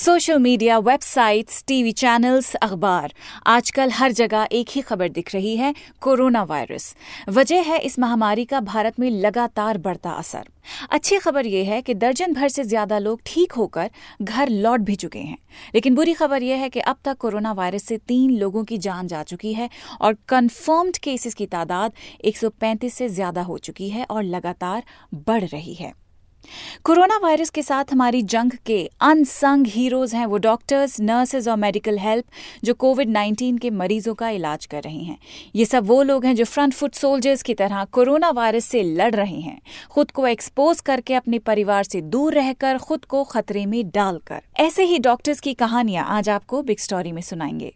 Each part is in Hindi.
Social media websites, TV channels, अखबार। आजकल हर जगह एक ही खबर दिख रही है, कोरोना वायरस। वजह है इस महामारी का भारत में लगातार बढ़ता असर। अच्छी खबर यह है कि दर्जन भर से ज़्यादा लोग ठीक होकर घर लौट भी चुके हैं। लेकिन बुरी खबर यह है कि अब तक कोरोना वायरस से तीन लोगों की जान जा चुकी है और कन्फर्म्ड केसेस की तादाद 135 से ज़्यादा हो चुकी है और लगातार बढ़ रही है। कोरोना वायरस के साथ हमारी जंग के अनसंग हीरोज हैं वो डॉक्टर्स नर्सेज और मेडिकल हेल्प जो कोविड 19 के मरीजों का इलाज कर रहे हैं। ये सब वो लोग हैं जो फ्रंट फुट सोल्जर्स की तरह कोरोना वायरस से लड़ रहे हैं। खुद को एक्सपोज करके अपने परिवार से दूर रहकर, खुद को खतरे में डालकर। ऐसे ही डॉक्टर्स की कहानियाँ आज आपको बिग स्टोरी में सुनाएँगे।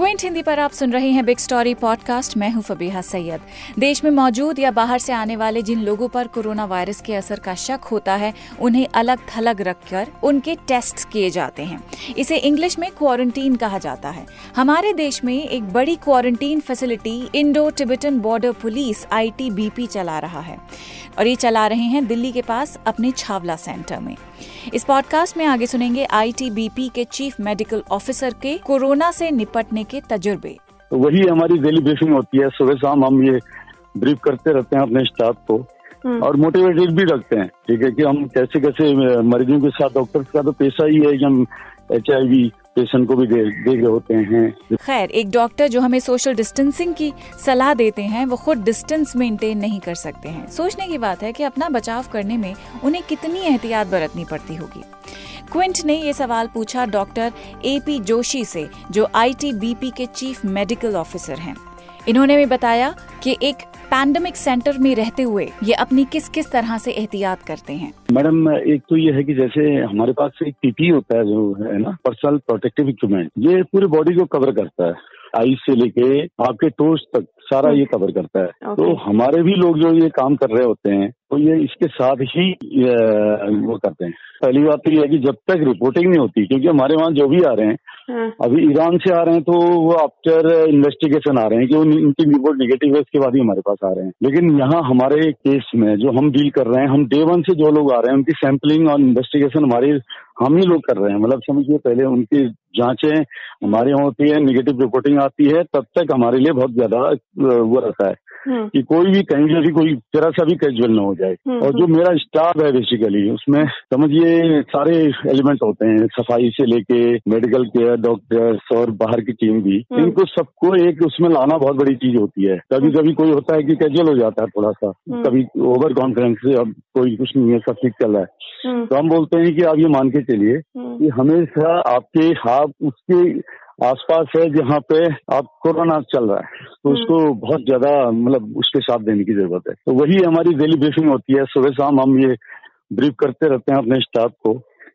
क्विंट हिंदी पर आप सुन रहे हैं बिग स्टोरी पॉडकास्ट। मैं हूँ फबीहा सैयद। देश में मौजूद या बाहर से आने वाले जिन लोगों पर कोरोना वायरस के असर का शक होता है, उन्हें अलग थलग रखकर उनके टेस्ट किए जाते हैं। इसे इंग्लिश में क्वारंटीन कहा जाता है। हमारे देश में एक बड़ी quarantine facility Indo Tibetan border police आई चला रहा है। और ये चला रहे हैं दिल्ली के पास अपने छावला सेंटर में। इस पॉडकास्ट में आगे सुनेंगे आईटीबीपी के चीफ मेडिकल ऑफिसर के कोरोना से निपटने के तजुर्बे। तो वही हमारी डेली ब्रीफिंग होती है। सुबह शाम हम ये ब्रीफ करते रहते हैं अपने स्टाफ को। और मोटिवेटेड भी रखते हैं। ठीक है कि हम कैसे कैसे मरीजों के साथ डॉक्टर का तो पैसा ही है कि हम एच पेशेंट को भी दे, दे रहे होते हैं। खैर एक डॉक्टर जो हमें सोशल डिस्टेंसिंग की सलाह देते हैं वो खुद डिस्टेंस मेंटेन नहीं कर सकते हैं। सोचने की बात है कि अपना बचाव करने में उन्हें कितनी एहतियात बरतनी पड़ती होगी। क्विंट ने ये सवाल पूछा डॉक्टर ए पी जोशी से जो आईटीबीपी के चीफ मेडिकल ऑफिसर हैं। इन्होंने भी बताया कि एक पैंडमिक सेंटर में रहते हुए ये अपनी किस किस तरह से एहतियात करते हैं? मैडम, एक तो ये है कि जैसे हमारे पास एक पीपी होता है जो है ना पर्सनल प्रोटेक्टिव इक्विपमेंट ये पूरी बॉडी को कवर करता है। आई से लेके आपके टोस्ट तक सारा ये कवर करता है। तो हमारे भी लोग जो ये काम कर रहे होते हैं तो ये इसके साथ ही वो करते हैं। पहली बात तो ये है कि जब तक रिपोर्टिंग नहीं होती क्योंकि हमारे वहाँ जो भी आ रहे हैं हाँ, अभी ईरान से आ रहे हैं तो वो आफ्टर इन्वेस्टिगेशन आ रहे हैं कि उन, उनकी रिपोर्ट निगेटिव है उसके बाद ही हमारे पास आ रहे हैं। लेकिन यहाँ हमारे केस में जो हम डील कर रहे हैं हम डे वन से जो लोग आ रहे हैं उनकी सैंपलिंग और इन्वेस्टिगेशन हमारी हम ही लोग कर रहे हैं। मतलब समझिए, पहले उनकी जांचें हमारे यहाँ होती है निगेटिव रिपोर्टिंग आती है, तब तक हमारे लिए बहुत ज़्यादा वो रखा है। कि कोई भी कहीं से भी कोई जरा सा भी कैजुअल ना हो जाए। हम्म, और जो मेरा स्टाफ है बेसिकली उसमें समझिए सारे एलिमेंट होते हैं सफ़ाई से लेके मेडिकल केयर डॉक्टर्स और बाहर की टीम भी। हम्म। इनको सबको एक उसमें लाना बहुत बड़ी चीज़ होती है। कभी कभी कोई होता है कि कैजुअल हो जाता है थोड़ा सा। हम्म। कभी ओवर कॉन्फिडेंस से अब कोई कुछ नहीं है सब ठीक चल रहा है। हम्म, तो हम बोलते हैं कि आप ये मान के चलिए हम्म, कि हमेशा आपके आप उसके आसपास है जहाँ पे आप कोरोना चल रहा है तो उसको बहुत ज़्यादा मतलब उसके साथ देने की ज़रूरत है। तो वही हमारी डेली ब्रीफिंग होती है सुबह शाम हम ये ब्रीफ करते रहते हैं अपने स्टाफ को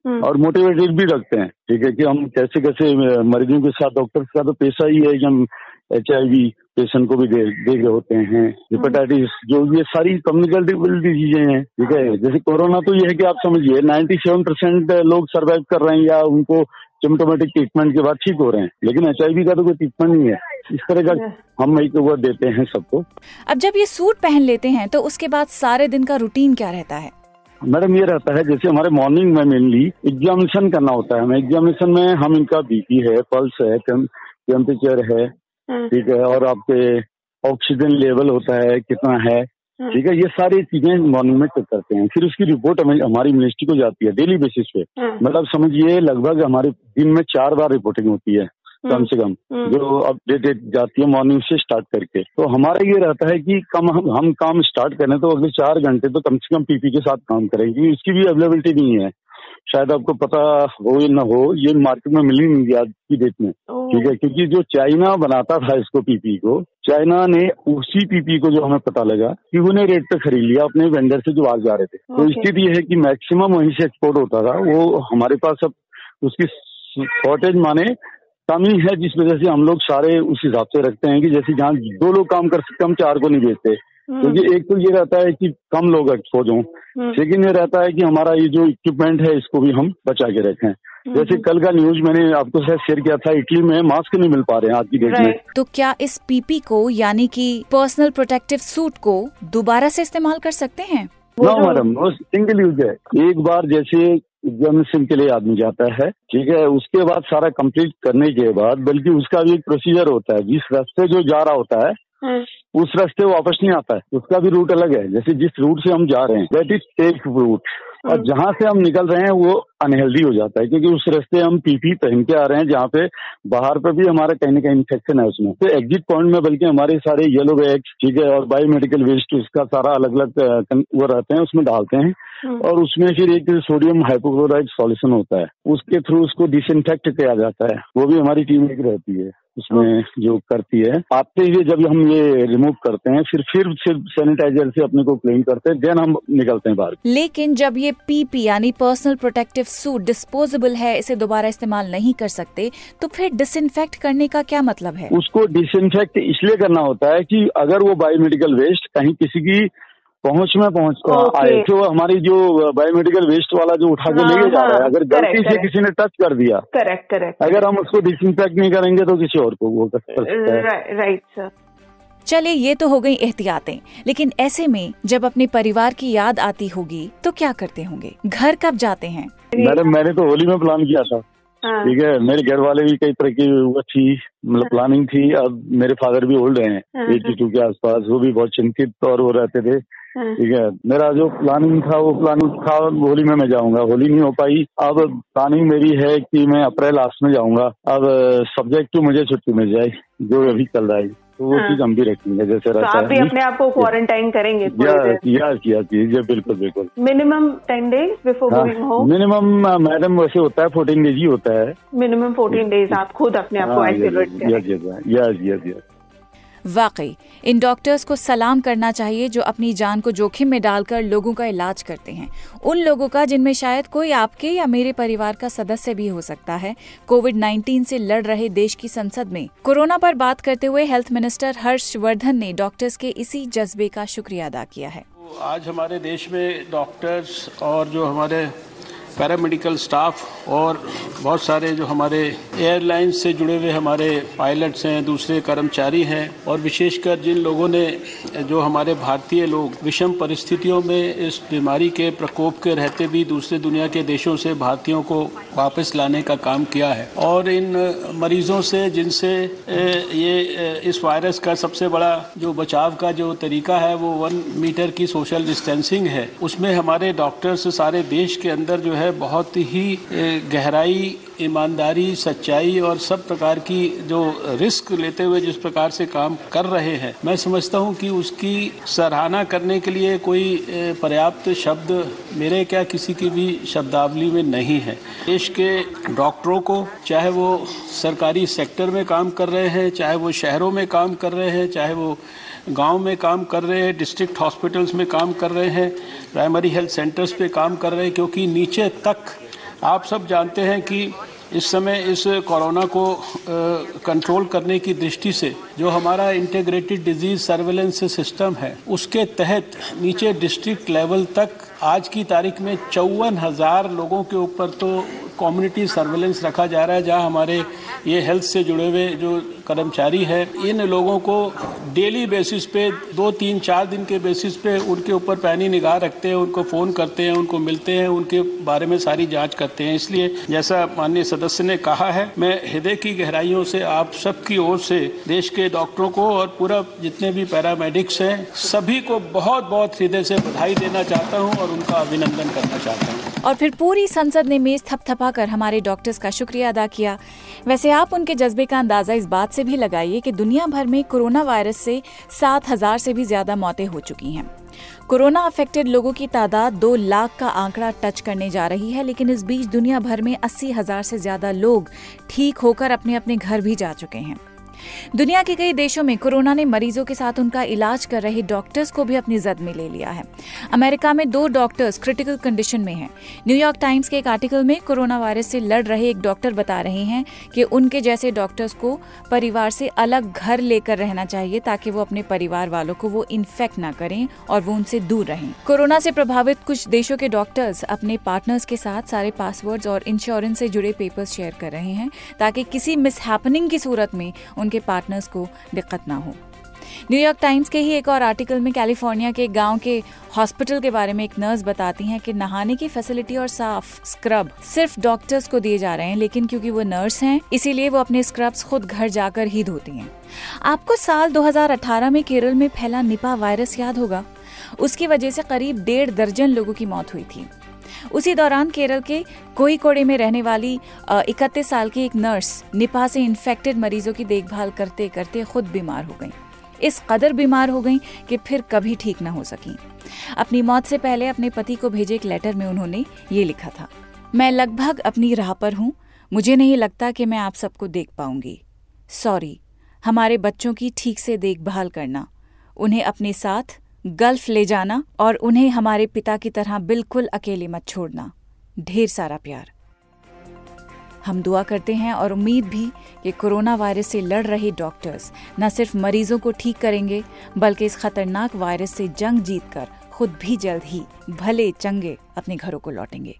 हम्म, और मोटिवेटेड भी रखते हैं ठीक है कि हम कैसे कैसे मरीजों के साथ डॉक्टर्स का तो पेशा ही है कि हम एचआईवी पेशेंट को भी दे, दे रहे होते हैं हेपेटाइटिस जो ये सारी कम्युनिकेटिव चीज़ें हैं ठीक है। जैसे कोरोना तो ये है कि आप समझिए 97 परसेंट लोग सर्वाइव कर रहे हैं या उनको सिम्टोमेटिक ट्रीटमेंट के बाद ठीक हो रहे हैं लेकिन एच का तो कोई ट्रीटमेंट नहीं है। इस तरह का हम एक वो देते हैं सबको। अब जब ये सूट पहन लेते हैं तो उसके बाद सारे दिन का रूटीन क्या रहता है? मैडम ये रहता है जैसे हमारे मॉर्निंग में मेनली एग्जामिनेशन करना होता है। हमें एग्जामिनेशन में हम इनका बीपी है पल्स है टेम्परेचर है हाँ, ठीक है और आपके ऑक्सीजन लेवल होता है कितना हाँ, ठीक है ये सारी चीज़ें मॉर्निंग में चेक करते हैं। फिर उसकी रिपोर्ट हमें हमारी मिनिस्ट्री को जाती है डेली बेसिस पे। हाँ, मतलब समझिए लगभग हमारे दिन में चार बार रिपोर्टिंग होती है कम से कम जो अपडेटेड जाती है मॉर्निंग से स्टार्ट करके। तो हमारा ये रहता है कि कम हम हम काम स्टार्ट करें तो अगले चार घंटे तो कम से कम पीपी के साथ काम करेंगे। क्योंकि उसकी भी अवेलेबिलिटी नहीं है। शायद आपको पता हो या ना हो ये मार्केट में मिली नहीं आज की डेट में। ठीक है क्योंकि जो चाइना बनाता था इसको पीपी को चाइना ने उसी पीपी को जो हमें पता लगा कि उन्हें रेट पे खरीद लिया अपने वेंडर से जो आज जा रहे थे। तो स्थिति ये है कि मैक्सिमम वहीं से एक्सपोर्ट होता था। वो हमारे पास अब उसकी शॉर्टेज माने कमी है जिस वजह से हम लोग सारे उस हिसाब से रखते हैं कि जैसे जहाँ दो लोग काम कर सकते हम चार को नहीं बेचते। हम्म, क्योंकि एक तो ये रहता है कि कम लोग एक्सपोज हों हम्म, सेकेंड ये रहता है कि हमारा ये जो इक्विपमेंट है इसको भी हम बचा के रखें। जैसे हम्म। कल का न्यूज़ मैंने आपको शायद शेयर किया था इटली में मास्क नहीं मिल पा रहे हैं आज की डेट में। तो क्या इस पीपी को यानी कि पर्सनल प्रोटेक्टिव सूट को दोबारा से इस्तेमाल कर सकते हैं? नो मैडम वो सिंगल यूज़ है। एक बार जैसे एग्जामिनेशन के लिए आदमी जाता है ठीक है उसके बाद सारा कंप्लीट करने के बाद बल्कि उसका भी एक प्रोसीजर होता है जिस रास्ते जो जा रहा होता है हम्म, उस रास्ते वापस नहीं आता है। उसका भी रूट अलग है। जैसे जिस रूट से हम जा रहे हैं दैट इज़ सेफ़ रूट और हम्म। जहाँ से हम निकल रहे हैं वो अनहेल्दी हो जाता है। क्योंकि उस रास्ते हम पीपी पहन के आ रहे हैं जहाँ पे बाहर पे भी हमारा कहीं ना कहीं इन्फेक्शन है उसमें। तो एग्जिट पॉइंट में बल्कि हमारे सारे येलो बैग्स ठीक है और बायोमेडिकल वेस्ट उसका सारा अलग अलग वो रहते हैं उसमें डालते हैं। हम्म, और उसमें फिर एक सोडियम हाइपोक्लोराइड सॉल्यूशन होता है। उसके थ्रू उसको डिसइंफेक्ट किया जाता है। वो भी हमारी टीम एक रहती है। उसमें जो करती है। आते ही जब हम ये रिमूव करते हैं फिर फिर सिर्फ़ सैनिटाइजर से अपने को क्लीन करते हैं देन हम निकलते हैं बाहर। लेकिन जब ये पीपी यानी पर्सनल प्रोटेक्टिव सूट डिस्पोजेबल है इसे दोबारा इस्तेमाल नहीं कर सकते तो फिर डिसइंफेक्ट करने का क्या मतलब है? उसको डिसइंफेक्ट इसलिए करना होता है की अगर वो बायोमेडिकल वेस्ट कहीं किसी की पहुँच में पहुँच Okay. आए तो हमारी जो बायोमेडिकल वेस्ट वाला जो उठा के हाँ, लेके जा रहा है हाँ, अगर गलती से किसी ने टच कर दिया करेक्ट करेक्ट अगर हम उसको डिसइंफेक्ट नहीं करेंगे तो किसी और को वो कर कर सकता है। राइट सर चलिए ये तो हो गई एहतियातें। लेकिन ऐसे में जब अपने परिवार की याद आती होगी तो क्या करते होंगे? घर कब जाते हैं? मैडम मैंने तो होली में प्लान किया था। हाँ। ठीक है मेरे घर वाले भी कई तरह की वो थी मतलब प्लानिंग थी। अब मेरे फादर भी ओल्ड हैं हाँ, एटी टू के आसपास वो भी बहुत चिंतित और वो रहते थे। ठीक है। मेरा जो प्लानिंग था वो प्लानिंग था होली में मैं जाऊँगा। होली नहीं हो पाई। अब प्लानिंग मेरी है कि मैं अप्रैल लास्ट में जाऊँगा। अब सब्जेक्ट टू मुझे छुट्टी मिल जाए जो अभी चल रहा है। तो वो हाँ। चीज़ हम भी रखेंगे जैसे तो आप भी अपने आप को क्वारंटाइन करेंगे यस यस यस बिल्कुल बिल्कुल। मिनिमम टेन डेज़ बिफोर हाँ, गोइंग होम मिनिमम मैडम वैसे होता है फोर्टीन डेज़ ही होता है। मिनिमम फोर्टीन डेज़ आप खुद अपने आप को हाँ, isolate yes yes yes yes वाकई, इन डॉक्टर्स को सलाम करना चाहिए जो अपनी जान को जोखिम में डालकर लोगों का इलाज करते हैं। उन लोगों का जिनमें शायद कोई आपके या मेरे परिवार का सदस्य भी हो सकता है। कोविड 19 से लड़ रहे देश की संसद में कोरोना पर बात करते हुए हेल्थ मिनिस्टर हर्षवर्धन ने डॉक्टर्स के इसी जज्बे का शुक्रिया अदा किया है। आज हमारे देश में डॉक्टर्स और जो हमारे पैरामेडिकल स्टाफ और बहुत सारे जो हमारे एयरलाइंस से जुड़े हुए हमारे पायलट्स हैं, दूसरे कर्मचारी हैं और विशेषकर जिन लोगों ने, जो हमारे भारतीय लोग विषम परिस्थितियों में इस बीमारी के प्रकोप के रहते भी दूसरे दुनिया के देशों से भारतीयों को वापस लाने का काम किया है। और इन मरीजों से, जिनसे ये इस वायरस का सबसे बड़ा जो बचाव का जो तरीका है, वो वन मीटर की सोशल डिस्टेंसिंग है। उसमें हमारे डॉक्टर्स सारे देश के अंदर जो है बहुत ही गहराई, ईमानदारी, सच्चाई और सब प्रकार की जो रिस्क लेते हुए जिस प्रकार से काम कर रहे हैं। मैं समझता हूँ कि उसकी सराहना करने के लिए कोई पर्याप्त शब्द मेरे क्या किसी की भी शब्दावली में नहीं है। देश के डॉक्टरों को, चाहे वो सरकारी सेक्टर में काम कर रहे हैं, चाहे वो शहरों में काम कर रहे हैं, चाहे वो गाँव में काम कर रहे हैं डिस्ट्रिक्ट हॉस्पिटल्स में काम कर रहे हैं प्राइमरी हेल्थ सेंटर्स पे काम कर रहे हैं, क्योंकि नीचे तक आप सब जानते हैं कि इस समय इस कोरोना को कंट्रोल करने की दृष्टि से जो हमारा इंटीग्रेटेड डिज़ीज़ सर्वेलेंस सिस्टम है, उसके तहत नीचे डिस्ट्रिक्ट लेवल तक आज की तारीख में चौवन हज़ार लोगों के ऊपर तो कम्युनिटी सर्वेलेंस रखा जा रहा है, जहाँ हमारे ये हेल्थ से जुड़े हुए जो कर्मचारी है, इन लोगों को डेली बेसिस पे, दो, तीन, चार दिन के बेसिस पे उनके ऊपर पैनी निगाह रखते हैं, उनको फ़ोन करते हैं, उनको मिलते हैं, उनके बारे में सारी जाँच करते हैं। इसलिए जैसा माननीय सदस्य ने कहा है, मैं हृदय की गहराइयों से आप सबकी ओर से देश के डॉक्टरों को और पूरा जितने भी पैरामेडिक्स हैं, सभी को बहुत बहुत हृदय से बधाई देना चाहता हूँ और उनका अभिनंदन करना चाहता हूँ। और फिर पूरी संसद ने मेज थपथपा कर हमारे डॉक्टर्स का शुक्रिया अदा किया। वैसे आप उनके जज्बे का अंदाज़ा इस बात से भी लगाइए कि दुनिया भर में कोरोना वायरस से सात हज़ार से भी ज़्यादा मौतें हो चुकी हैं। कोरोना अफेक्टेड लोगों की तादाद दो लाख का आंकड़ा टच करने जा रही है, लेकिन इस बीच दुनिया भर में अस्सी हज़ार से ज़्यादा लोग ठीक होकर अपने अपने घर भी जा चुके हैं। दुनिया के कई देशों में कोरोना ने मरीजों के साथ उनका इलाज कर रहे डॉक्टर्स को भी अपनी जद में ले लिया है। अमेरिका में दो डॉक्टर्स क्रिटिकल कंडीशन में हैं। न्यूयॉर्क टाइम्स के एक आर्टिकल में कोरोना वायरस से लड़ रहे एक डॉक्टर बता रहे हैं कि उनके जैसे डॉक्टर्स को परिवार से अलग घर लेकर रहना चाहिए ताकि वो अपने परिवार वालों को वो इन्फेक्ट ना करें और वो उनसे दूर रहें। कोरोना से प्रभावित कुछ देशों के डॉक्टर्स अपने पार्टनर्स के साथ सारे पासवर्ड्स और इंश्योरेंस से जुड़े पेपर्स शेयर कर रहे हैं ताकि किसी मिस की सूरत में उनके पार्टनर्स को दिक्कत ना हो। न्यूयॉर्क टाइम्स के ही एक और आर्टिकल में कैलिफ़ोर्निया के गाँव के हॉस्पिटल के बारे में एक नर्स बताती हैं कि नहाने की फैसिलिटी और साफ़ स्क्रब सिर्फ़ डॉक्टर्स को दिए जा रहे हैं, लेकिन क्योंकि वो नर्स हैं, इसीलिए वो अपने स्क्रब्स खुद घर जाकर ही धोती हैं। आपको साल 2018 में केरल में फैला निपा वायरस याद होगा? उसकी वजह से करीब डेढ़ दर्जन लोगों की मौत हुई थी। उसी दौरान केरल के कोईकोड़े में रहने वाली इकतीस साल की एक नर्स निपा से इन्फेक्टेड मरीजों की देखभाल करते करते खुद बीमार हो गई। इस कदर बीमार हो गई कि फिर कभी ठीक न हो सकी। अपनी मौत से पहले अपने पति को भेजे एक लेटर में उन्होंने ये लिखा था, मैं लगभग अपनी राह पर हूँ। मुझे नहीं लगता कि मैं आप सबको देख पाऊँगी। सॉरी हमारे बच्चों की ठीक से देखभाल करना, उन्हें अपने साथ गल्फ ले जाना और उन्हें हमारे पिता की तरह बिल्कुल अकेले मत छोड़ना। ढेर सारा प्यार। हम दुआ करते हैं और उम्मीद भी कि कोरोना वायरस से लड़ रहे डॉक्टर्स न सिर्फ़ मरीजों को ठीक करेंगे, बल्कि इस खतरनाक वायरस से जंग जीतकर खुद भी जल्द ही भले चंगे अपने घरों को लौटेंगे।